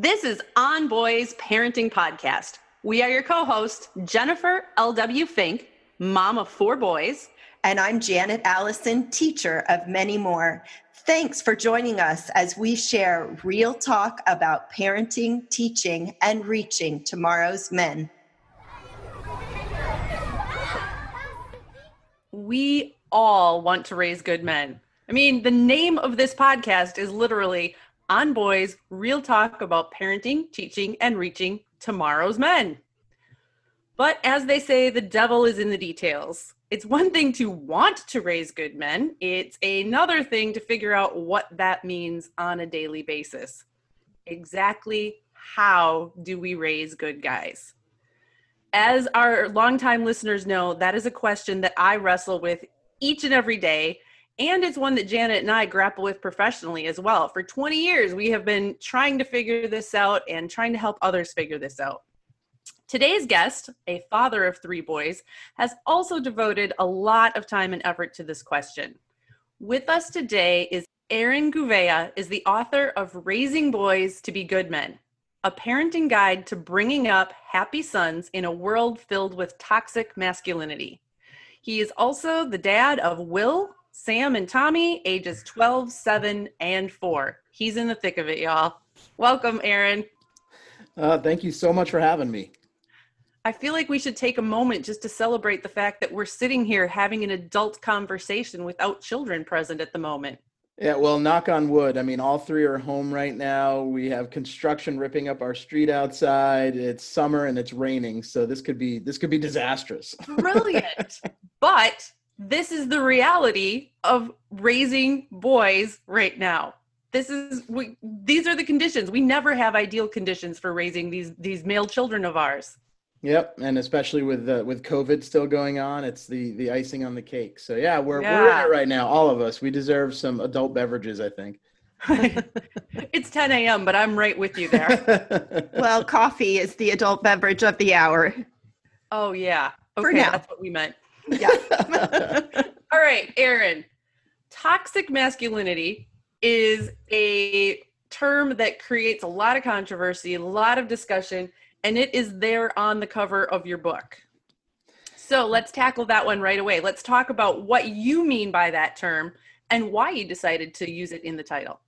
This is On Boys Parenting Podcast. We are your co hosts, Jennifer L.W. Fink, mom of four boys. And I'm Janet Allison, teacher of many more. Thanks for joining us as we share real talk about parenting, teaching, and reaching tomorrow's men. We all want to raise good men. I mean, the name of this podcast is literally on Boys Real Talk about parenting, teaching, and reaching tomorrow's men. But as they say, the devil is in the details. It's one thing to want to raise good men, it's another thing to figure out what that means on a daily basis. Exactly how do we raise good guys? As our longtime listeners know, that is a question that I wrestle with each and every day and it's one that Janet and I grapple with professionally as well. For 20 years, we have been trying to figure this out and trying to help others figure this out. Today's guest, a father of three boys, has also devoted a lot of time and effort to this question. With us today is Aaron Gouveia is the author of Raising Boys to be Good Men, a parenting guide to bringing up happy sons in a world filled with toxic masculinity. He is also the dad of Will, Sam and Tommy, ages 12, 7, and 4. He's in the thick of it, y'all. Welcome, Aaron. Uh, thank you so much for having me. I feel like we should take a moment just to celebrate the fact that we're sitting here having an adult conversation without children present at the moment. Yeah, well, knock on wood. I mean, all three are home right now. We have construction ripping up our street outside. It's summer and it's raining, so this could be this could be disastrous. Brilliant. but this is the reality of raising boys right now. This is we these are the conditions. We never have ideal conditions for raising these these male children of ours. Yep and especially with uh, with covid still going on it's the the icing on the cake. So yeah we're yeah. we're in it right now all of us. We deserve some adult beverages i think. It's 10 a.m but i'm right with you there. Well coffee is the adult beverage of the hour. Oh yeah. Okay for now. that's what we meant yeah. All right, Aaron. Toxic masculinity is a term that creates a lot of controversy, a lot of discussion, and it is there on the cover of your book. So let's tackle that one right away. Let's talk about what you mean by that term and why you decided to use it in the title.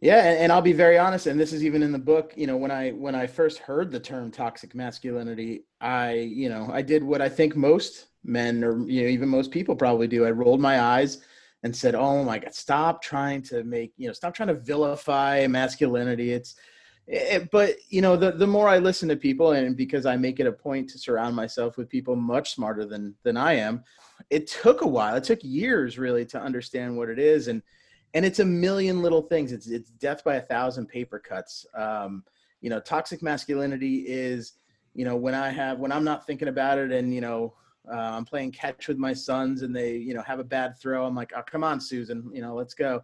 Yeah, and, I'll be very honest, and this is even in the book. You know, when I when I first heard the term toxic masculinity, I you know I did what I think most men or you know even most people probably do. I rolled my eyes and said oh my god stop trying to make you know stop trying to vilify masculinity. It's it, but you know the the more i listen to people and because i make it a point to surround myself with people much smarter than than i am it took a while. It took years really to understand what it is and and it's a million little things. It's it's death by a thousand paper cuts. Um you know toxic masculinity is you know when i have when i'm not thinking about it and you know uh, I'm playing catch with my sons, and they, you know, have a bad throw. I'm like, oh, come on, Susan, you know, let's go.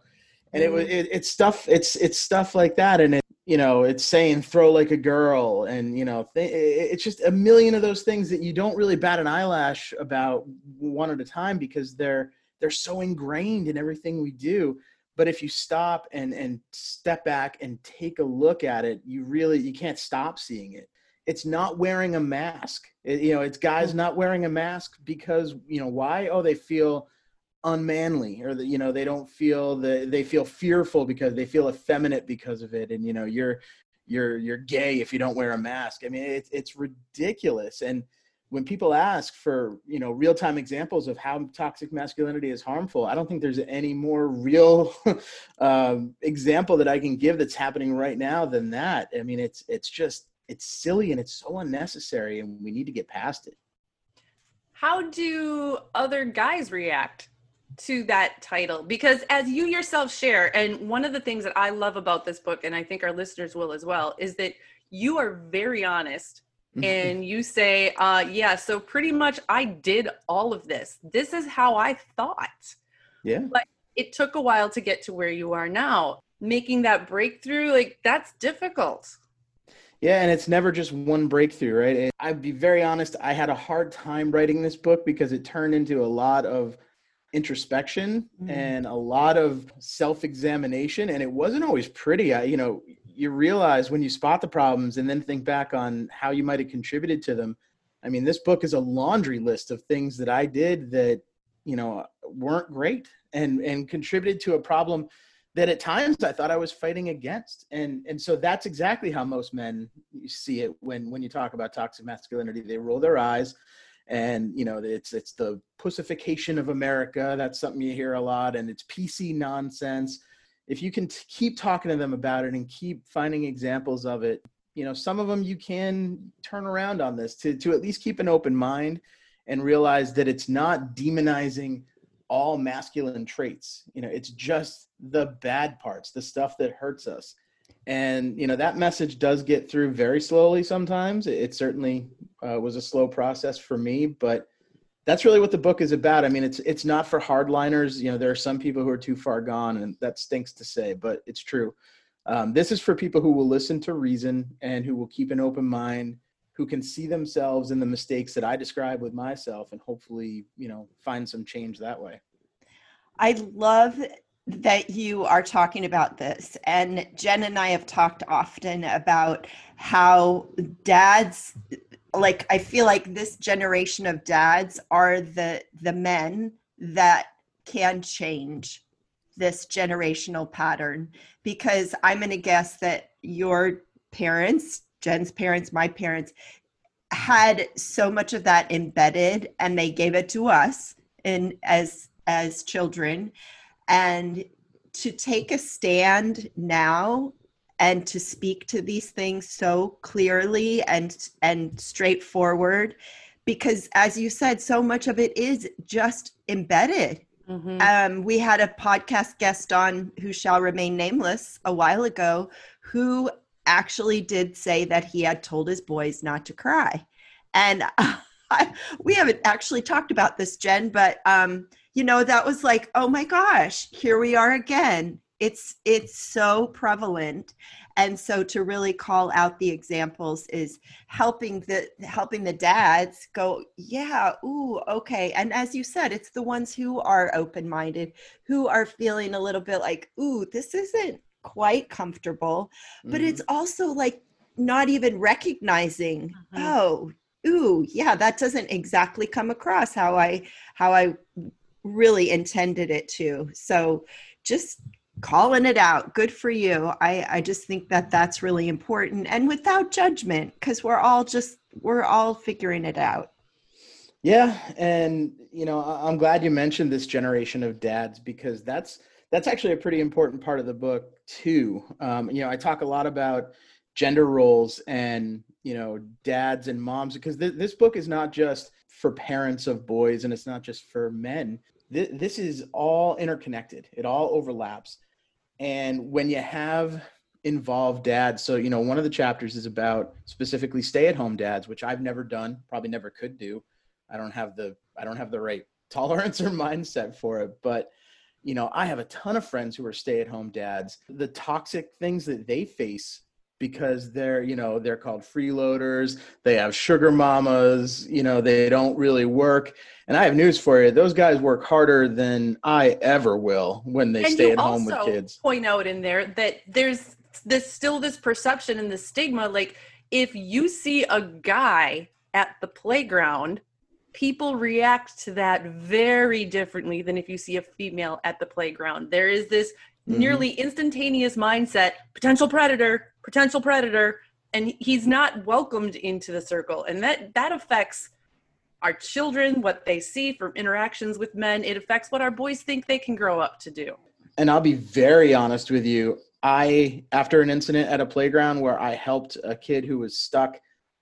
And it was, mm-hmm. it, it's stuff, it's, it's stuff like that, and it, you know, it's saying throw like a girl, and you know, th- it's just a million of those things that you don't really bat an eyelash about one at a time because they're they're so ingrained in everything we do. But if you stop and and step back and take a look at it, you really you can't stop seeing it it's not wearing a mask. It, you know, it's guys not wearing a mask because you know why? Oh, they feel unmanly, or the, you know they don't feel the they feel fearful because they feel effeminate because of it, and you know you're you're you're gay if you don't wear a mask. I mean, it's it's ridiculous. And when people ask for you know real time examples of how toxic masculinity is harmful, I don't think there's any more real um, example that I can give that's happening right now than that. I mean, it's it's just it's silly and it's so unnecessary and we need to get past it. How do other guys react to that title? Because as you yourself share and one of the things that i love about this book and i think our listeners will as well is that you are very honest mm-hmm. and you say uh yeah so pretty much i did all of this. This is how i thought. Yeah. But it took a while to get to where you are now. Making that breakthrough like that's difficult yeah, and it's never just one breakthrough, right? I'd be very honest, I had a hard time writing this book because it turned into a lot of introspection mm. and a lot of self-examination and it wasn't always pretty. I, you know, you realize when you spot the problems and then think back on how you might have contributed to them. I mean, this book is a laundry list of things that I did that, you know, weren't great and and contributed to a problem that at times I thought I was fighting against. And and so that's exactly how most men see it when when you talk about toxic masculinity. They roll their eyes and you know it's it's the pussification of America. That's something you hear a lot and it's PC nonsense. If you can t- keep talking to them about it and keep finding examples of it, you know, some of them you can turn around on this to to at least keep an open mind and realize that it's not demonizing all masculine traits. You know, it's just the bad parts, the stuff that hurts us. And you know that message does get through very slowly sometimes. It certainly uh, was a slow process for me, but that's really what the book is about. I mean, it's it's not for hardliners. You know, there are some people who are too far gone, and that stinks to say, but it's true. Um, this is for people who will listen to reason and who will keep an open mind who can see themselves in the mistakes that I describe with myself and hopefully, you know, find some change that way. I love that you are talking about this. And Jen and I have talked often about how dads like I feel like this generation of dads are the the men that can change this generational pattern because I'm going to guess that your parents Jen's parents, my parents, had so much of that embedded and they gave it to us in as as children and to take a stand now and to speak to these things so clearly and and straightforward because as you said so much of it is just embedded mm-hmm. um, we had a podcast guest on who shall remain nameless a while ago who actually did say that he had told his boys not to cry. And I, we haven't actually talked about this, Jen, but um, you know, that was like, oh my gosh, here we are again. It's it's so prevalent. And so to really call out the examples is helping the helping the dads go, yeah, ooh, okay. And as you said, it's the ones who are open-minded, who are feeling a little bit like, ooh, this isn't quite comfortable mm-hmm. but it's mm-hmm. also like not even recognizing mm-hmm. oh ooh yeah that doesn't exactly come across how i how i really intended it to so just calling it out good for you i i just think that that's really important and without judgment because we're all just we're all figuring it out yeah and you know i'm glad you mentioned this generation of dads because that's that's actually a pretty important part of the book too. Um, you know, I talk a lot about gender roles and you know dads and moms because th- this book is not just for parents of boys and it's not just for men. Th- this is all interconnected. It all overlaps. And when you have involved dads, so you know, one of the chapters is about specifically stay-at-home dads, which I've never done, probably never could do. I don't have the I don't have the right tolerance or mindset for it, but you know, I have a ton of friends who are stay at home dads. The toxic things that they face because they're, you know, they're called freeloaders, they have sugar mamas, you know, they don't really work. And I have news for you. Those guys work harder than I ever will when they and stay at home with kids. Point out in there that there's this still this perception and the stigma like if you see a guy at the playground people react to that very differently than if you see a female at the playground. There is this mm-hmm. nearly instantaneous mindset potential predator, potential predator, and he's not welcomed into the circle. And that, that affects our children, what they see from interactions with men. It affects what our boys think they can grow up to do. And I'll be very honest with you. I, after an incident at a playground where I helped a kid who was stuck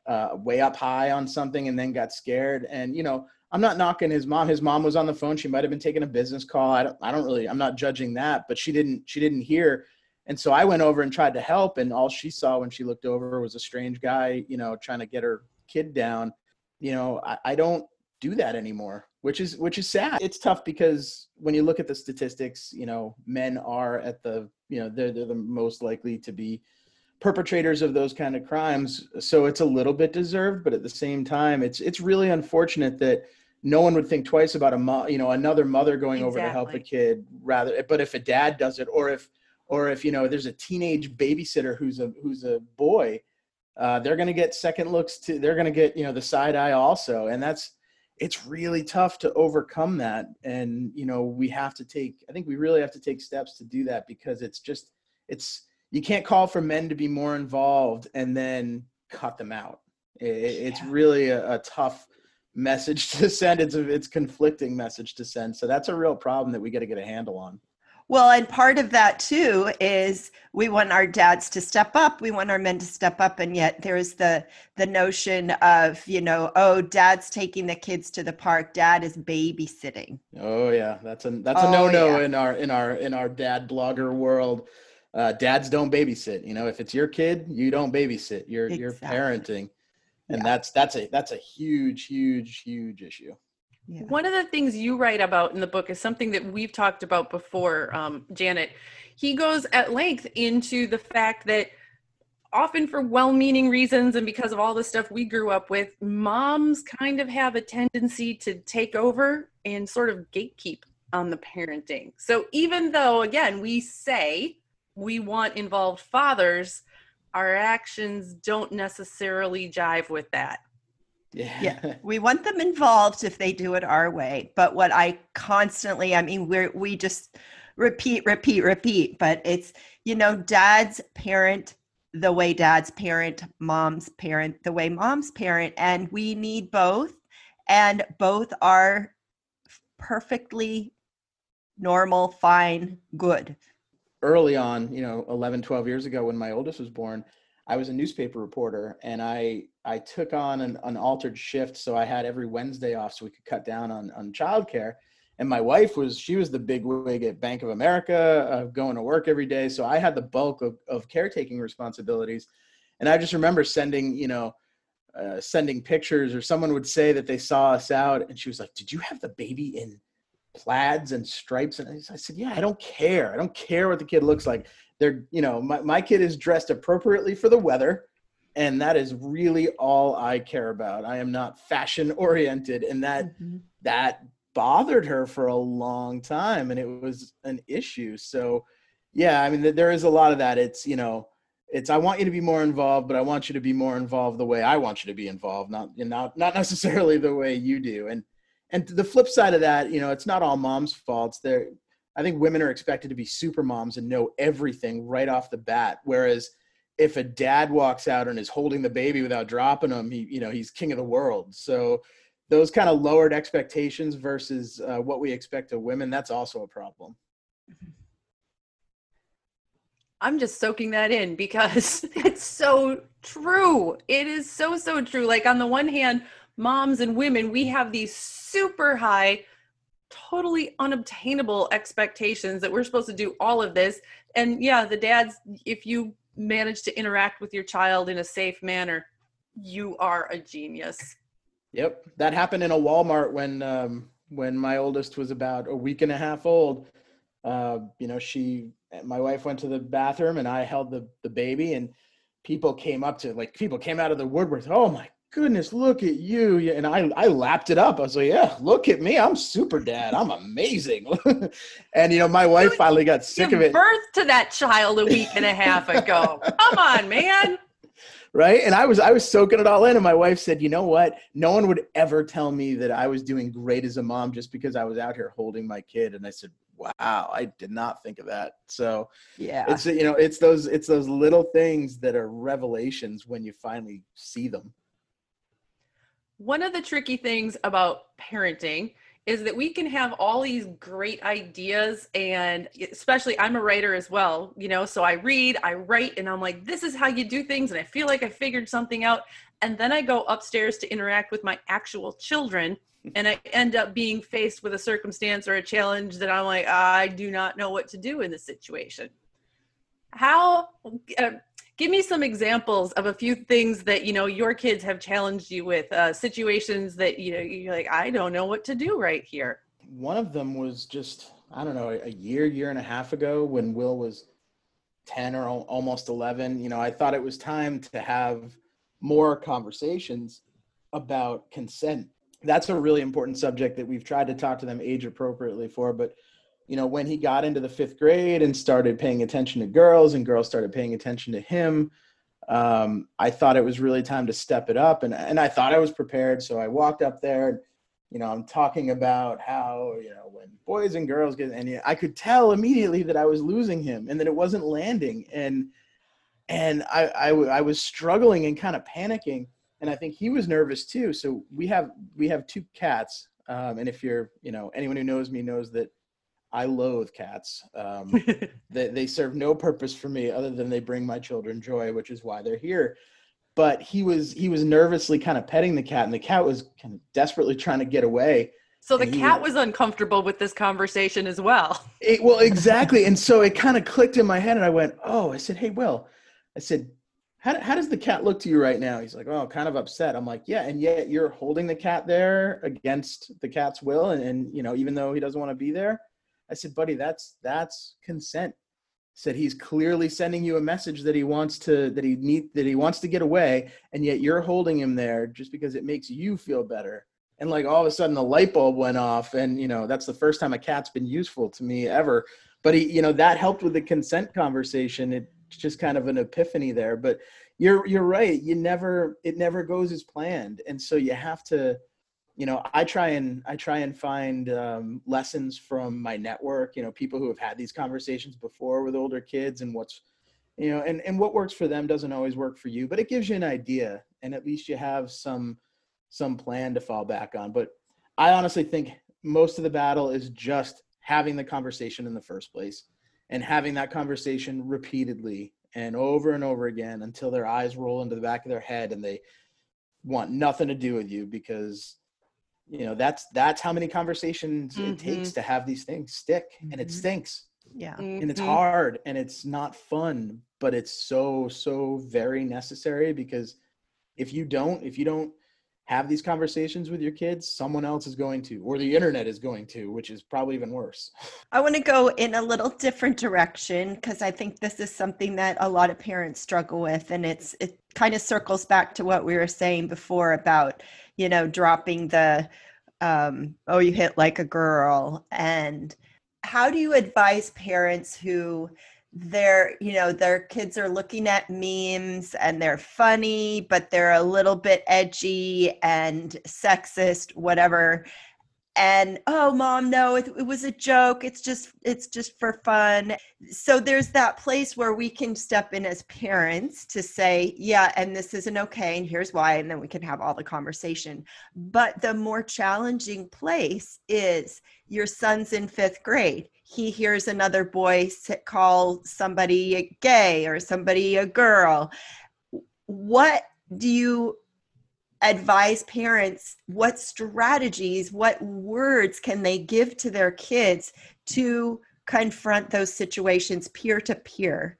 uh, way up high on something and then got scared. And, you know, I'm not knocking his mom. His mom was on the phone. She might have been taking a business call. I don't I don't really I'm not judging that, but she didn't she didn't hear. And so I went over and tried to help and all she saw when she looked over was a strange guy, you know, trying to get her kid down. You know, I, I don't do that anymore, which is which is sad. It's tough because when you look at the statistics, you know, men are at the, you know, they're they're the most likely to be perpetrators of those kind of crimes. So it's a little bit deserved, but at the same time, it's it's really unfortunate that no one would think twice about a mo- you know another mother going exactly. over to help a kid rather but if a dad does it or if or if you know there's a teenage babysitter who's a who's a boy uh, they're going to get second looks to they're going to get you know the side eye also and that's it's really tough to overcome that and you know we have to take i think we really have to take steps to do that because it's just it's you can't call for men to be more involved and then cut them out it, it's really a, a tough message to send. It's a it's conflicting message to send. So that's a real problem that we got to get a handle on. Well, and part of that too is we want our dads to step up. We want our men to step up, and yet there's the the notion of you know, oh, dad's taking the kids to the park. Dad is babysitting. Oh yeah, that's a that's a oh, no no yeah. in our in our in our dad blogger world. Uh, dads don't babysit. You know, if it's your kid, you don't babysit. You're exactly. you're parenting and yeah. that's that's a that's a huge huge huge issue yeah. one of the things you write about in the book is something that we've talked about before um, janet he goes at length into the fact that often for well-meaning reasons and because of all the stuff we grew up with moms kind of have a tendency to take over and sort of gatekeep on the parenting so even though again we say we want involved fathers our actions don't necessarily jive with that. Yeah. yeah. We want them involved if they do it our way. But what I constantly, I mean, we're, we just repeat, repeat, repeat, but it's, you know, dad's parent the way dad's parent, mom's parent the way mom's parent. And we need both. And both are perfectly normal, fine, good early on, you know, 11, 12 years ago when my oldest was born, I was a newspaper reporter and I I took on an, an altered shift so I had every Wednesday off so we could cut down on on childcare. And my wife was she was the big wig at Bank of America, uh, going to work every day. So I had the bulk of, of caretaking responsibilities. And I just remember sending, you know, uh, sending pictures or someone would say that they saw us out and she was like, "Did you have the baby in plaids and stripes and i said yeah i don't care. I don't care what the kid looks like. They're you know my, my kid is dressed appropriately for the weather and that is really all i care about. I am not fashion oriented and that mm-hmm. that bothered her for a long time and it was an issue. So yeah i mean there is a lot of that. It's you know it's i want you to be more involved but i want you to be more involved the way i want you to be involved not not not necessarily the way you do and and the flip side of that, you know, it's not all mom's faults. There, I think women are expected to be super moms and know everything right off the bat. Whereas if a dad walks out and is holding the baby without dropping him, he, you know, he's king of the world. So those kind of lowered expectations versus uh, what we expect of women, that's also a problem. I'm just soaking that in because it's so true. It is so, so true. Like, on the one hand, moms and women, we have these super high, totally unobtainable expectations that we're supposed to do all of this. And yeah, the dads, if you manage to interact with your child in a safe manner, you are a genius. Yep, that happened in a Walmart when um, when my oldest was about a week and a half old. Uh, you know, she, my wife went to the bathroom, and I held the the baby, and people came up to like people came out of the woodwork. Oh my goodness, look at you. And I, I lapped it up. I was like, yeah, look at me. I'm super dad. I'm amazing. and, you know, my wife you finally got sick of it. birth to that child a week and a half ago. Come on, man. Right. And I was, I was soaking it all in. And my wife said, you know what? No one would ever tell me that I was doing great as a mom just because I was out here holding my kid. And I said, wow, I did not think of that. So yeah, it's, you know, it's those, it's those little things that are revelations when you finally see them. One of the tricky things about parenting is that we can have all these great ideas and especially I'm a writer as well, you know, so I read, I write and I'm like this is how you do things and I feel like I figured something out And then I go upstairs to interact with my actual children. And I end up being faced with a circumstance or a challenge that I'm like, I do not know what to do in this situation. How, uh, give me some examples of a few things that, you know, your kids have challenged you with, uh, situations that, you know, you're like, I don't know what to do right here. One of them was just, I don't know, a year, year and a half ago when Will was 10 or almost 11 you know i thought it was time to have more conversations about consent that's a really important subject that we've tried to talk to them age appropriately for but you know when he got into the fifth grade and started paying attention to girls and girls started paying attention to him um, i thought it was really time to step it up and, and i thought i was prepared so i walked up there and, you know, I'm talking about how, you know, when boys and girls get, and I could tell immediately that I was losing him and that it wasn't landing. And, and I, I, I was struggling and kind of panicking. And I think he was nervous too. So we have, we have two cats. Um, and if you're, you know, anyone who knows me knows that I loathe cats. Um, they, they serve no purpose for me other than they bring my children joy, which is why they're here. But he was he was nervously kind of petting the cat and the cat was kind of desperately trying to get away. So the cat was, was, uncomfortable with this conversation as well. It, well exactly. And so it kind of clicked in my head and i went oh i said hey will i said how, how does the cat look to you right now? He's like oh kind of upset. I'm like yeah and yet you're holding the cat there against the cat's will and, and you know even though he doesn't want to be there i said buddy that's that's consent. Said he's clearly sending you a message that he wants to that he need that he wants to get away and yet you're holding him there just because it makes you feel better. And like all of a sudden the light bulb went off and you know that's the first time a cat's been useful to me ever. But he you know that helped with the consent conversation. It's just kind of an epiphany there. But you're you're right. You never it never goes as planned. And so you have to you know i try and i try and find um, lessons from my network you know people who have had these conversations before with older kids and what's you know and, and what works for them doesn't always work for you but it gives you an idea and at least you have some some plan to fall back on. But i honestly think most of the battle is just having the conversation in the first place and having that conversation repeatedly and over and over again until their eyes roll into the back of their head and they want nothing to do with you because you know that's that's how many conversations mm-hmm. it takes to have these things stick mm-hmm. and it mm-hmm. stinks yeah mm-hmm. and it's hard and it's not fun but it's so so very necessary because if you don't if you don't have these conversations with your kids someone else is going to or the internet is going to which is probably even worse i want to go in a little different direction because i think this is something that a lot of parents struggle with and it's it kind of circles back to what we were saying before about you know, dropping the, um, oh, you hit like a girl. And how do you advise parents who, their you know their kids are looking at memes and they're funny but they're a little bit edgy and sexist whatever and oh mom no it, it, was a joke. It's just it's just for fun. So there's that place where we can step in as parents to say yeah and this isn't okay and here's why and then we can have all the conversation. But the more challenging place is your son's in fifth grade. He hears another boy call somebody gay or somebody a girl. What do you advise parents what strategies, what words can they give to their kids to confront those situations peer to peer?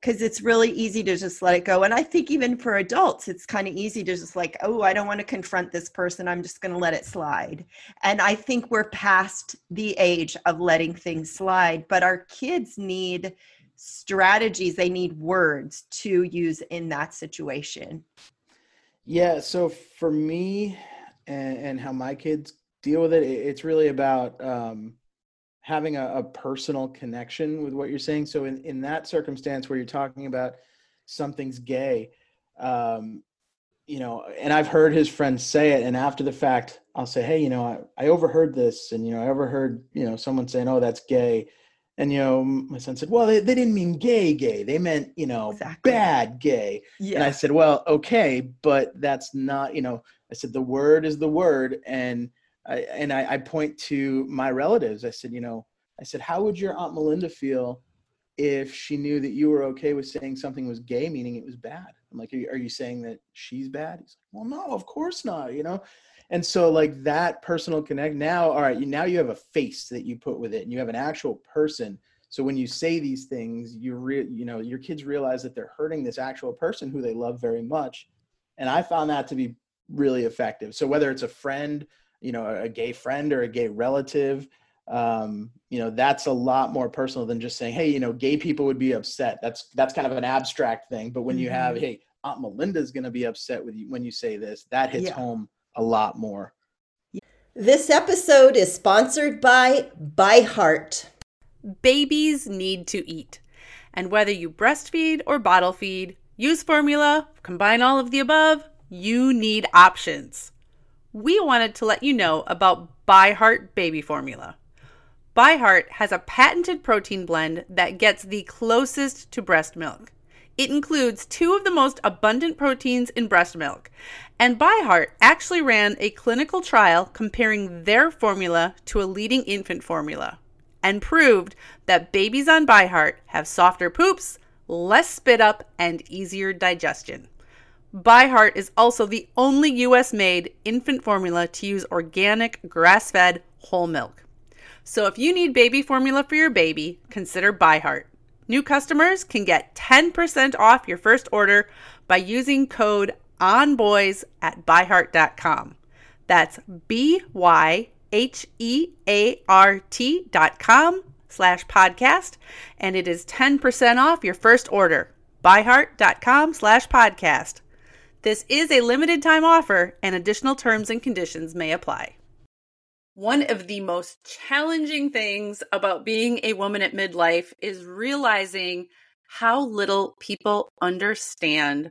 Because it's really easy to just let it go. And I think even for adults, it's kind of easy to just like, oh, I don't want to confront this person. I'm just going to let it slide. And I think we're past the age of letting things slide, but our kids need strategies, they need words to use in that situation. Yeah. So for me and, and how my kids deal with it, it's really about um, having a, a, personal connection with what you're saying. So in, in that circumstance where you're talking about something's gay, um, you know, and I've heard his friends say it, and after the fact, I'll say, hey, you know, I, I overheard this, and you know, I overheard, you know, someone saying, oh, that's gay, and you know, my son said, "Well, they, they didn't mean gay, gay. They meant you know exactly. bad gay." Yeah. And I said, "Well, okay, but that's not you know." I said the word is the word, and I and I, I point to my relatives. I said, you know, I said, how would your aunt Melinda feel if she knew that you were okay with saying something was gay, meaning it was bad? I'm like, are you, are you saying that she's bad? He's like, well, no, of course not, you know? And so like that personal connect now, all right, now you have a face that you put with it and you have an actual person. So when you say these things, you re- you know, your kids realize that they're hurting this actual person who they love very much. And I found that to be really effective. So whether it's a friend, you know, a gay friend or a gay relative, um, you know, that's a lot more personal than just saying, hey, you know, gay people would be upset. That's that's kind of an abstract thing. But when you have, mm-hmm. hey, Aunt Melinda's going to be upset with you when you say this, that hits yeah. home a lot more. This episode is sponsored by ByHeart. Babies need to eat. And whether you breastfeed or bottle feed, use formula, combine all of the above, you need options. We wanted to let you know about ByHeart Baby Formula. ByHeart has a patented protein blend that gets the closest to breast milk. It includes two of the most abundant proteins in breast milk. And ByHeart actually ran a clinical trial comparing their formula to a leading infant formula and proved that babies on ByHeart have softer poops, less spit up, and easier digestion. ByHeart is also the only US made infant formula to use organic, grass fed whole milk. So if you need baby formula for your baby, consider ByHeart. New customers can get 10% off your first order by using code ONBOYS at byheart.com. That's B Y H E A R T dot com slash podcast, and it is 10% off your first order. Byheart.com slash podcast. This is a limited time offer, and additional terms and conditions may apply. One of the most challenging things about being a woman at midlife is realizing how little people understand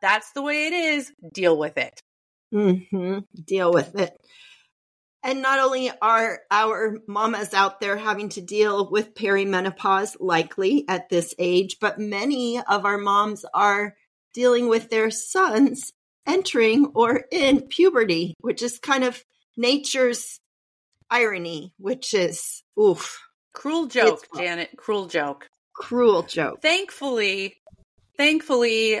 that's the way it is. Deal with it. Mm-hmm. Deal with it. And not only are our mamas out there having to deal with perimenopause, likely at this age, but many of our moms are dealing with their sons entering or in puberty, which is kind of nature's irony, which is oof. Cruel joke, Janet. Cruel joke. Cruel joke. Thankfully, thankfully,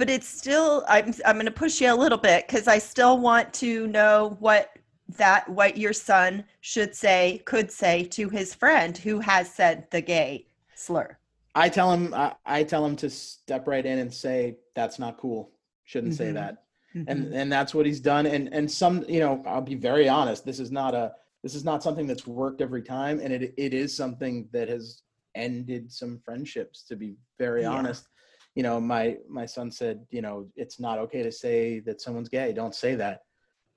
but it's still, I'm, I'm going to push you a little bit because I still want to know what that what your son should say could say to his friend who has said the gay slur i tell him i, I tell him to step right in and say that's not cool shouldn't mm-hmm. say that mm-hmm. and and that's what he's done and and some you know i'll be very honest this is not a this is not something that's worked every time and it it is something that has ended some friendships to be very yeah. honest you know my my son said you know it's not okay to say that someone's gay don't say that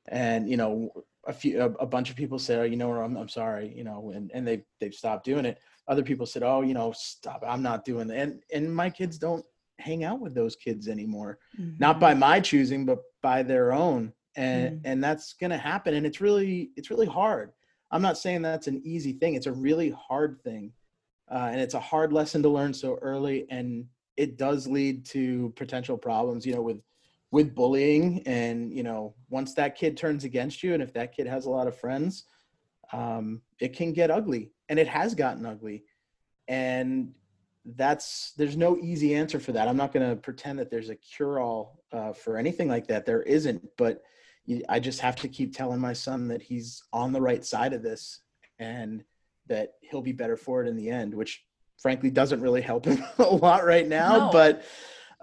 and you know a few a, a bunch of people said, "Oh, you know, I'm I'm sorry," you know, and and they they've stopped doing it. Other people said, "Oh, you know, stop! I'm not doing that." And and my kids don't hang out with those kids anymore, mm-hmm. not by my choosing, but by their own, and mm-hmm. and that's gonna happen. And it's really it's really hard. I'm not saying that's an easy thing. It's a really hard thing, uh, and it's a hard lesson to learn so early, and it does lead to potential problems. You know, with with bullying. And you know once that kid turns against you and if that kid has a lot of friends um, it can get ugly. And it has gotten ugly. And that's there's no easy answer for that. I'm not going to pretend that there's a cure all uh, for anything like that. There isn't. But i just have to keep telling my son that he's on the right side of this and that he'll be better for it in the end which frankly doesn't really help him a lot right now no. but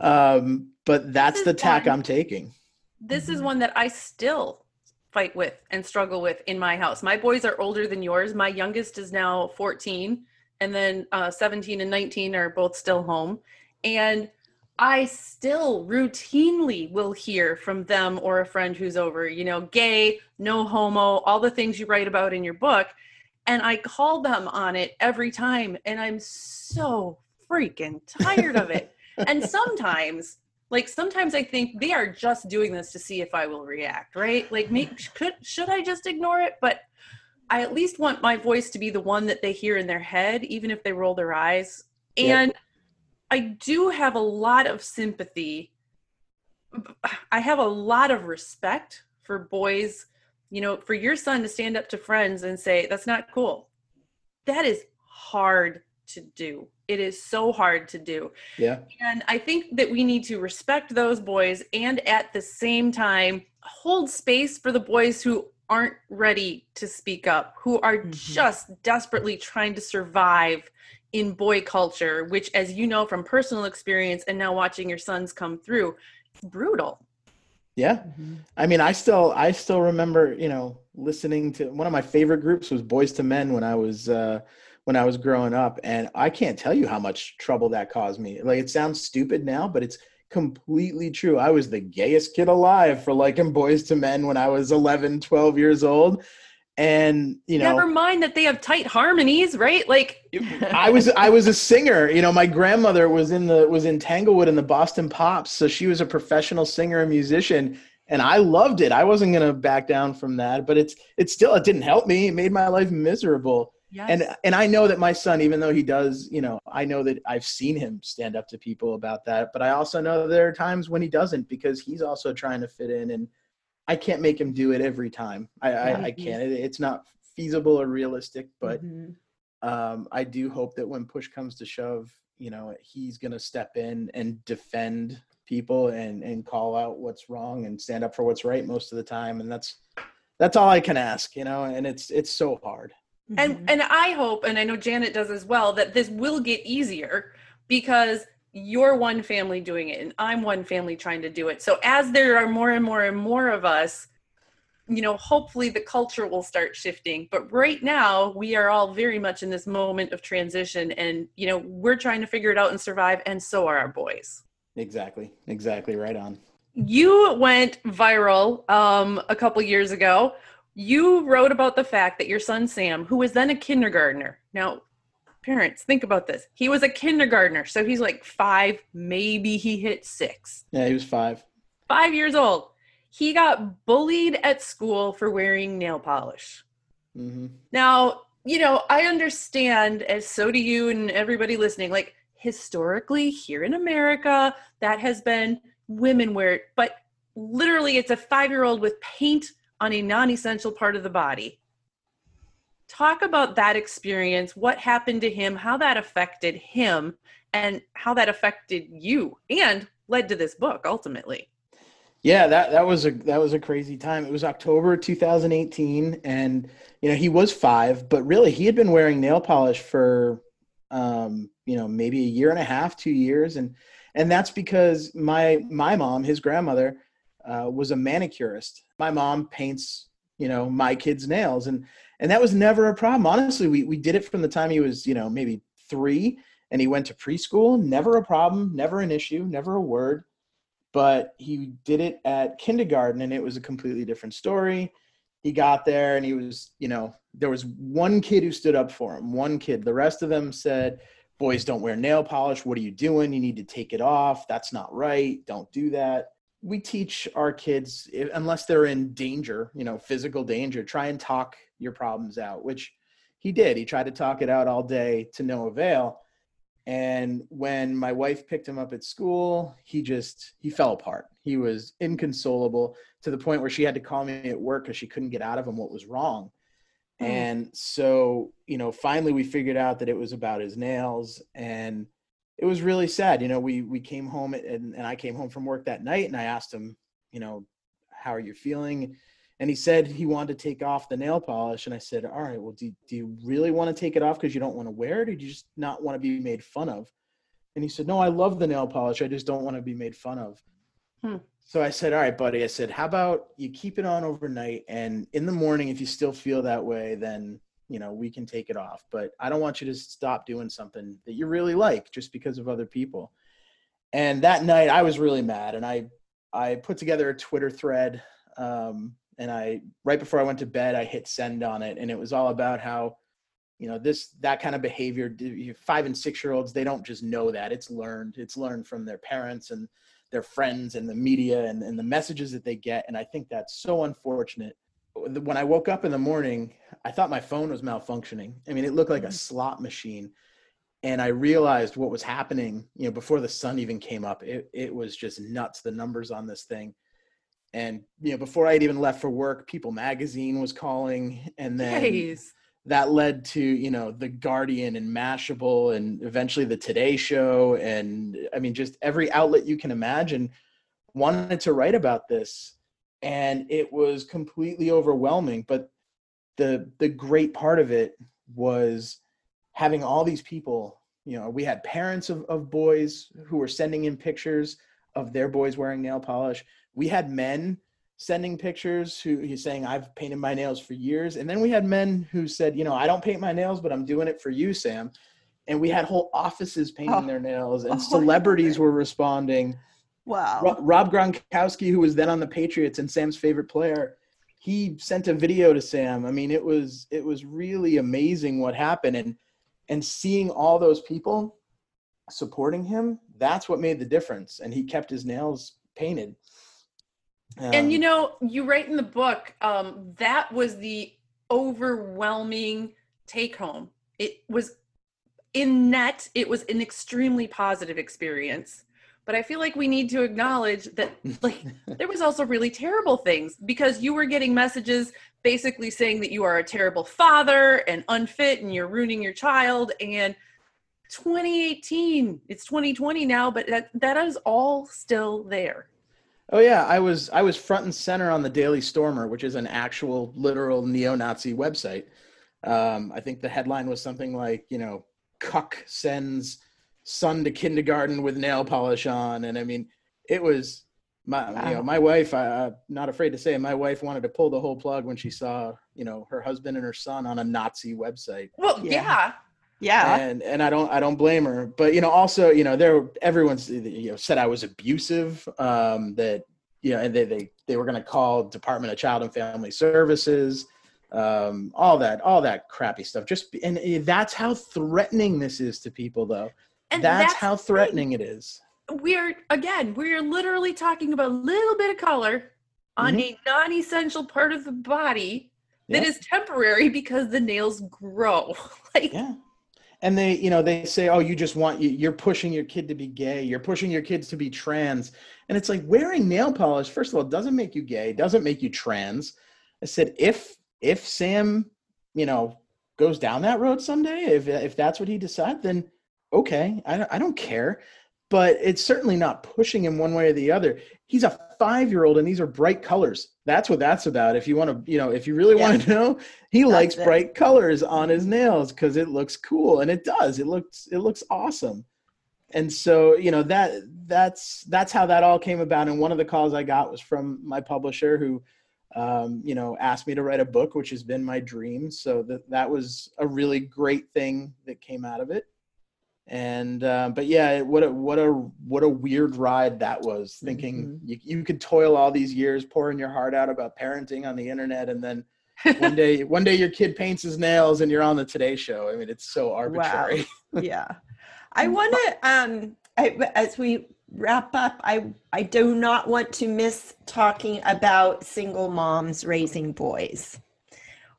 um, but that's the tack one, I'm taking. This is one that I still fight with and struggle with in my house. My boys are older than yours. My youngest is now 14, and then uh, 17 and 19 are both still home. And I still routinely will hear from them or a friend who's over, you know, gay, no homo, all the things you write about in your book. And I call them on it every time. And I'm so freaking tired of it. and sometimes like sometimes i think they are just doing this to see if i will react right like make, could should i just ignore it but i at least want my voice to be the one that they hear in their head even if they roll their eyes and yep. i do have a lot of sympathy i have a lot of respect for boys you know for your son to stand up to friends and say that's not cool that is hard to do it is so hard to do. Yeah. And I think that we need to respect those boys and at the same time hold space for the boys who aren't ready to speak up, who are mm-hmm. just desperately trying to survive in boy culture, which, as you know from personal experience and now watching your sons come through, brutal. Yeah. Mm-hmm. I mean, I still, I still remember, you know, listening to one of my favorite groups was Boyz II Men when I was, uh, when I was growing up. And I can't tell you how much trouble that caused me. Like it sounds stupid now, but it's completely true. I was the gayest kid alive for liking Boyz II Men when I was 11, 12 years old. And you know, never mind that they have tight harmonies, right? Like I was, I was a singer. You know, my grandmother was in the was in Tanglewood in the Boston Pops, so she was a professional singer and musician and I loved it. I wasn't going to back down from that, but it's it's still it didn't help me. It made my life miserable. Yes. And and I know that my son, even though he does, you know, I know that I've seen him stand up to people about that. But I also know there are times when he doesn't because he's also trying to fit in, and I can't make him do it every time. I I, I can't. It, it's not feasible or realistic. But mm-hmm. um, I do hope that when push comes to shove, you know, he's going to step in and defend people and and call out what's wrong and stand up for what's right most of the time. And that's that's all I can ask, you know. And it's it's so hard. And mm-hmm. and I hope, and I know Janet does as well, that this will get easier because you're one family doing it and I'm one family trying to do it. So as there are more and more and more of us, you know, hopefully the culture will start shifting. But right now, we are all very much in this moment of transition and, you know, we're trying to figure it out and survive and so are our boys. Exactly. Exactly right on. You went viral um a couple years ago you wrote about the fact that your son Sam, who was then a kindergartner, now parents think about this. He was a kindergartner, so he's like five, maybe he hit six. Yeah, he was five. Five years old. He got bullied at school for wearing nail polish. Mm-hmm. Now, you know, I understand, as so do you and everybody listening, like historically here in America, that has been women wear it, but literally it's a five year old with paint on a non essential part of the body. Talk about that experience, what happened to him, how that affected him, and how that affected you and led to this book ultimately. Yeah, that that was a that was a crazy time. It was October 2018 and you know, he was 5, but really he had been wearing nail polish for um, you know, maybe a year and a half, 2 years and and that's because my my mom, his grandmother, uh, was a manicurist. My mom paints, you know, my kids' nails, and and that was never a problem. Honestly, we we did it from the time he was, you know, maybe three, and he went to preschool. Never a problem, never an issue, never a word. But he did it at kindergarten, and it was a completely different story. he got there and he was, you know, there was one kid who stood up for him, one kid. The rest of them said, boys don't wear nail polish. What are you doing? You need to take it off. That's not right. Don't do that. We teach our kids, unless they're in danger, you know, physical danger, try and talk your problems out, which he did. He tried to talk it out all day to no avail. And when my wife picked him up at school, he just he fell apart. He was inconsolable to the point where she had to call me at work because she couldn't get out of him what was wrong. Mm. And so, you know, finally we figured out that it was about his nails and it was really sad. You know, we we came home and, and I came home from work that night and I asked him, you know, how are you feeling? And he said he wanted to take off the nail polish. And I said, All right, well, do, do you really want to take it off because you don't want to wear it? Or do you just not want to be made fun of? And he said, No, I love the nail polish. I just don't want to be made fun of. Hmm. So I said, All right, buddy. I said, How about you keep it on overnight? And in the morning, if you still feel that way, then, you know, we can take it off. But I don't want you to stop doing something that you really like just because of other people. And that night, I was really mad. And I, I put together a Twitter thread um, and I right before I went to bed, I hit send on it, and it was all about how, you know, this that kind of behavior. Five and six year olds, they don't just know that; it's learned. It's learned from their parents and their friends and the media and, and the messages that they get. And I think that's so unfortunate. When I woke up in the morning, I thought my phone was malfunctioning. I mean, it looked like a mm-hmm. slot machine. And I realized what was happening, you know, before the sun even came up. It, it was just nuts, the numbers on this thing and you know before i had even left for work people magazine was calling and then Jeez. that led to you know the guardian and mashable and eventually the today show and i mean just every outlet you can imagine wanted to write about this and it was completely overwhelming but the the great part of it was having all these people you know we had parents of, of boys who were sending in pictures of their boys wearing nail polish we had men sending pictures who he's saying I've painted my nails for years, and then we had men who said, you know, I don't paint my nails, but I'm doing it for you, Sam. And we had whole offices painting oh. their nails, and oh, celebrities were responding. Wow. Rob Gronkowski, who was then on the Patriots and Sam's favorite player, he sent a video to Sam. I mean, it was it was really amazing what happened, and and seeing all those people supporting him, that's what made the difference. And he kept his nails painted. Um, and you um, know, you write in the book um, that was the overwhelming take home. It was in net, it was an extremely positive experience. But I feel like we need to acknowledge that like there was also really terrible things because you were getting messages basically saying that you are a terrible father and unfit and you're ruining your child and 2018 it's 2020 now but that that is all still there Oh yeah, I was I was front and center on the Daily Stormer, which is an actual literal neo-Nazi website. Um, I think the headline was something like, you know, cuck sends son to kindergarten with nail polish on, and I mean, it was my wow. you know my wife. I, am not afraid to say my wife wanted to pull the whole plug when she saw you know her husband and her son on a Nazi website. Well, yeah. yeah yeah. And and i don't i don't blame her. But you know also you know there everyone's you know said i was abusive um that you know and they they, they were going to call department of child and family services um all that all that crappy stuff. Just and that's how threatening this is to people though. And that's, that's how threatening it is. We're again we're literally talking about a little bit of color on mm-hmm. a non-essential part of the body that yeah. is temporary because the nails grow. Like yeah and they you know they say oh you just want you you're pushing your kid to be gay. You're pushing your kids to be trans. And it's like wearing nail polish first of all doesn't make you gay doesn't make you trans. I said if if sam you know goes down that road someday if if that's what he decides then okay. I, I don't care but it's certainly not pushing him one way or the other. He's a five year old and these are bright colors. That's what that's about. If you want to you know if you really yeah. want to know he that's likes it. bright colors on his nails because it looks cool and it does. It looks it looks awesome. And so you know that that's that's how that all came about and one of the calls i got was from my publisher who um, you know asked me to write a book which has been my dream. So that that was a really great thing that came out of it and uh, but yeah what a what a what a weird ride that was thinking mm-hmm. you, you could toil all these years pouring your heart out about parenting on the internet and then one day one day your kid paints his nails and you're on the today show. I mean it's so arbitrary. Wow. yeah. I want to um I, as we wrap up i i do not want to miss talking about single moms raising boys.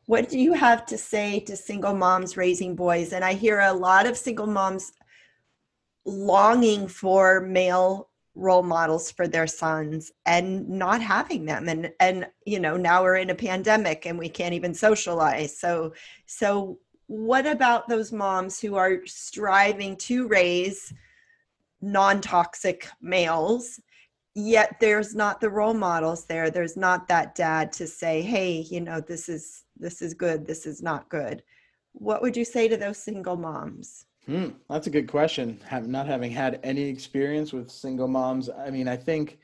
What do you have to say to single moms raising boys? And i hear a lot of single moms longing for male role models for their sons and not having them. And and you know now we're in a pandemic and we can't even socialize. So so what about those moms who are striving to raise non-toxic males yet there's not the role models there? There's not that dad to say hey you know this is this is good this is not good. What would you say to those single moms Hmm, that's a good question. Have, not having had any experience with single moms, I mean, I think,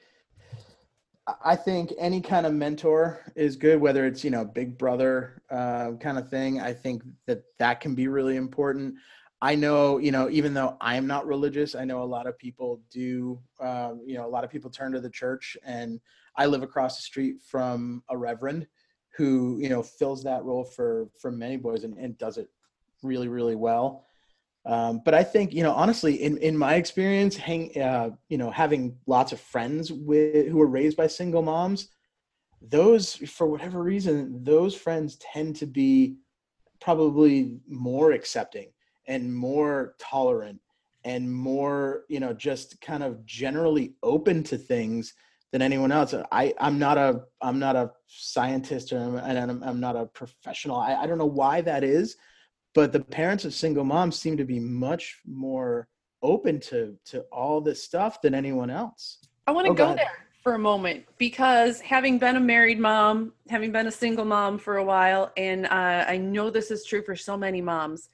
I think any kind of mentor is good, whether it's you know big brother uh, kind of thing. I think that that can be really important. I know, you know, even though I'm not religious, I know a lot of people do. Uh, you know, a lot of people turn to the church, and I live across the street from a reverend who you know fills that role for for many boys and, and does it really really well um, but I think you know honestly, in in my experience, hang uh, you know having lots of friends with who were raised by single moms, those for whatever reason, those friends tend to be probably more accepting and more tolerant and more you know just kind of generally open to things than anyone else. I i'm not a i'm not a scientist or and I'm, I'm not a professional. I, I don't know why that is but the parents of single moms seem to be much more open to to all this stuff than anyone else. I want to oh, go, go there for a moment because having been a married mom having been a single mom for a while and uh, i know this is true for so many moms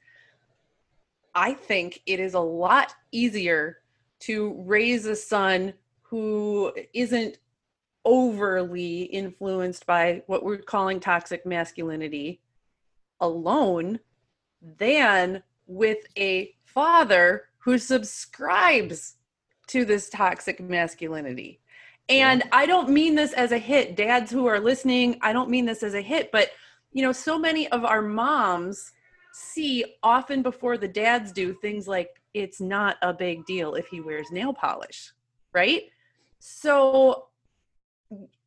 i think it is a lot easier to raise a son who isn't overly influenced by what we're calling toxic masculinity alone than with a father who subscribes to this toxic masculinity. And yeah. I don't mean this as a hit, dads who are listening, I don't mean this as a hit, but you know, so many of our moms see often before the dads do things like it's not a big deal if he wears nail polish, right? So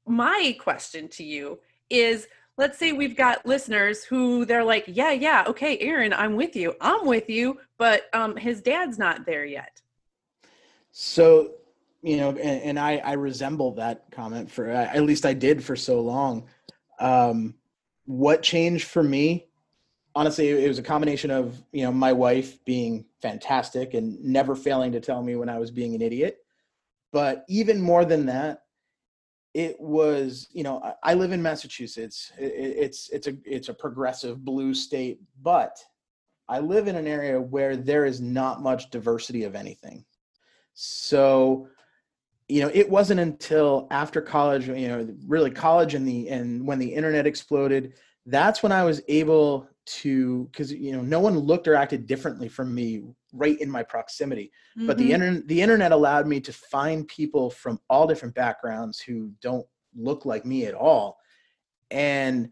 my question to you is let's say we've got listeners who they're like, yeah, yeah, okay, Aaron, I'm with you. I'm with you, but um, his dad's not there yet. So, you know, and, and I, I resemble that comment for, at least I did for so long. Um, what changed for me? Honestly, it was a combination of, you know, my wife being fantastic and never failing to tell me when I was being an idiot. But even more than that, it was you know i live in massachusetts. It's it's a it's a progressive blue state but i live in an area where there is not much diversity of anything. So you know it wasn't until after college you know really college and the and when the internet exploded that's when i was able to because you know no one looked or acted differently from me right in my proximity mm-hmm. but the mm-hmm. internet the internet allowed me to find people from all different backgrounds who don't look like me at all and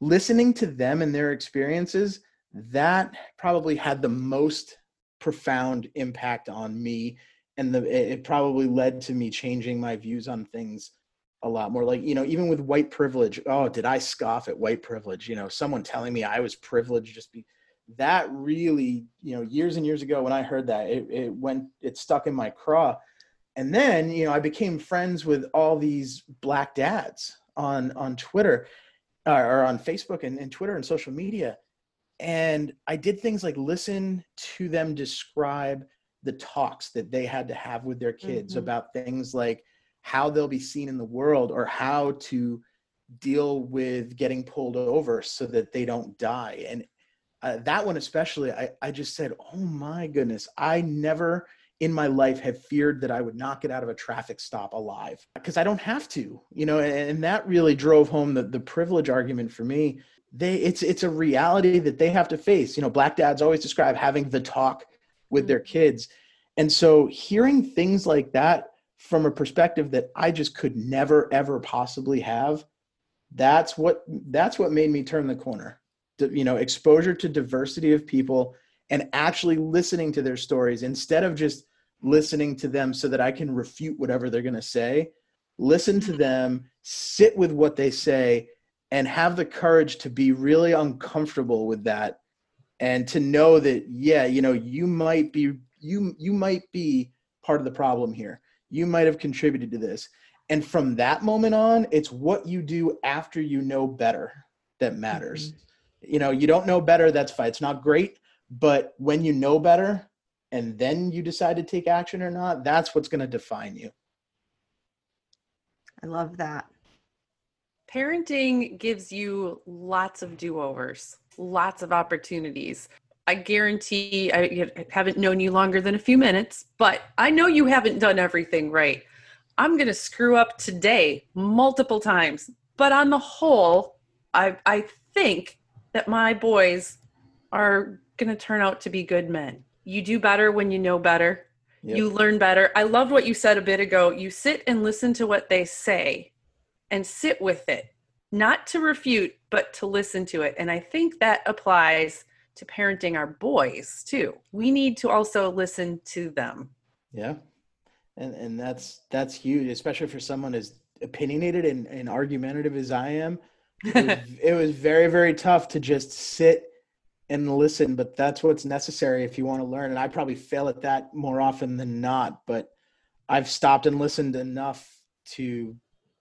listening to them and their experiences that probably had the most profound impact on me and the it probably led to me changing my views on things a lot more like you know even with white privilege oh did i scoff at white privilege? You know someone telling me i was privileged just be that really you know years and years ago when i heard that it, it went it stuck in my craw. And then you know i became friends with all these black dads on on twitter uh, or on facebook and, and twitter and social media. And i did things like listen to them describe the talks that they had to have with their kids mm-hmm. about things like how they'll be seen in the world or how to deal with getting pulled over so that they don't die. And uh, that one especially I, I just said oh my goodness. I never in my life have feared that i would not get out of a traffic stop alive. Because i don't have to you know and, and that really drove home the, the privilege argument for me. They it's it's a reality that they have to face. You know black dads always describe having the talk with their kids. And so hearing things like that from a perspective that I just could never ever possibly have, that's what that's what made me turn the corner. You know, exposure to diversity of people and actually listening to their stories instead of just listening to them so that I can refute whatever they're going to say. Listen to mm-hmm. them, sit with what they say, and have the courage to be really uncomfortable with that and to know that yeah you know you might be you you might be part of the problem here you might have contributed to this. And from that moment on it's what you do after you know better that matters. Mm-hmm. you know you don't know better that's fine. It's not great but when you know better and then you decide to take action or not that's what's going to define you. I love that. Parenting gives you lots of do-overs lots of opportunities I guarantee I haven't known you longer than a few minutes, but I know you haven't done everything right. I'm going to screw up today multiple times, but on the whole, I I think that my boys are going to turn out to be good men. You do better when you know better. Yep. You learn better. I loved what you said a bit ago. You sit and listen to what they say and sit with it, not to refute, but to listen to it. And I think that applies to parenting our boys too. We need to also listen to them. Yeah. And and that's that's huge, especially for someone as opinionated and, and argumentative as I am. It was, it was very, very tough to just sit and listen, but that's what's necessary if you want to learn. And I probably fail at that more often than not, but I've stopped and listened enough to,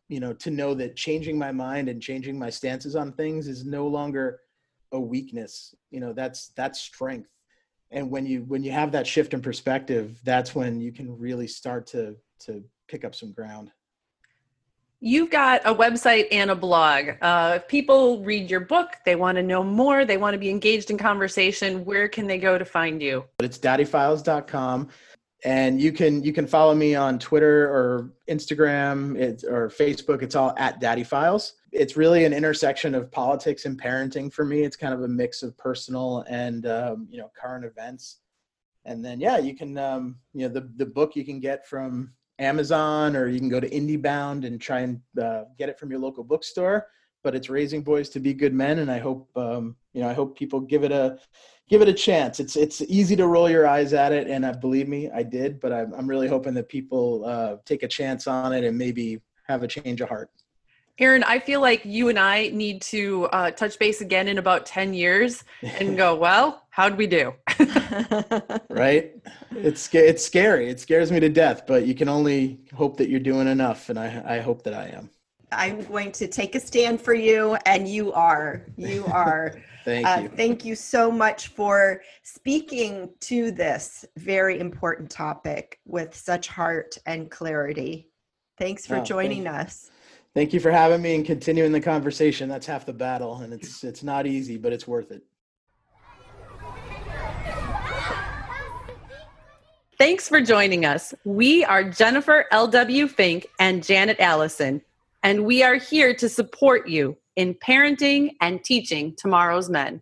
you know, to know that changing my mind and changing my stances on things is no longer a weakness you know that's that's strength and when you when you have that shift in perspective that's when you can really start to to pick up some ground You've got a website and a blog. Uh, if people read your book, they want to know more, they want to be engaged in conversation, where can they go to find you? It's daddyfiles.com and you can you can follow me on Twitter or Instagram it's, or Facebook. It's all at Daddy Files. It's really an intersection of politics and parenting for me. It's kind of a mix of personal and um, you know current events. And then yeah, you can um, you know the the book you can get from Amazon or you can go to IndieBound and try and uh, get it from your local bookstore. But it's raising boys to be good men, and I hope um, you know I hope people give it a give it a chance. It's it's easy to roll your eyes at it, and uh, believe me, I did. But I'm I'm really hoping that people uh, take a chance on it and maybe have a change of heart. Aaron, I feel like you and I need to uh, touch base again in about 10 years and go, well, how'd we do? right? It's, it's scary. It scares me to death, but you can only hope that you're doing enough. And I, I hope that I am. I'm going to take a stand for you, and you are. You are. Thank uh, you. Thank you so much for speaking to this very important topic with such heart and clarity. Thanks for oh, joining thank us. Thank you for having me and continuing the conversation. That's half the battle, and it's it's not easy, but it's worth it. Thanks for joining us. We are Jennifer L.W. Fink and Janet Allison, and we are here to support you in parenting and teaching tomorrow's men.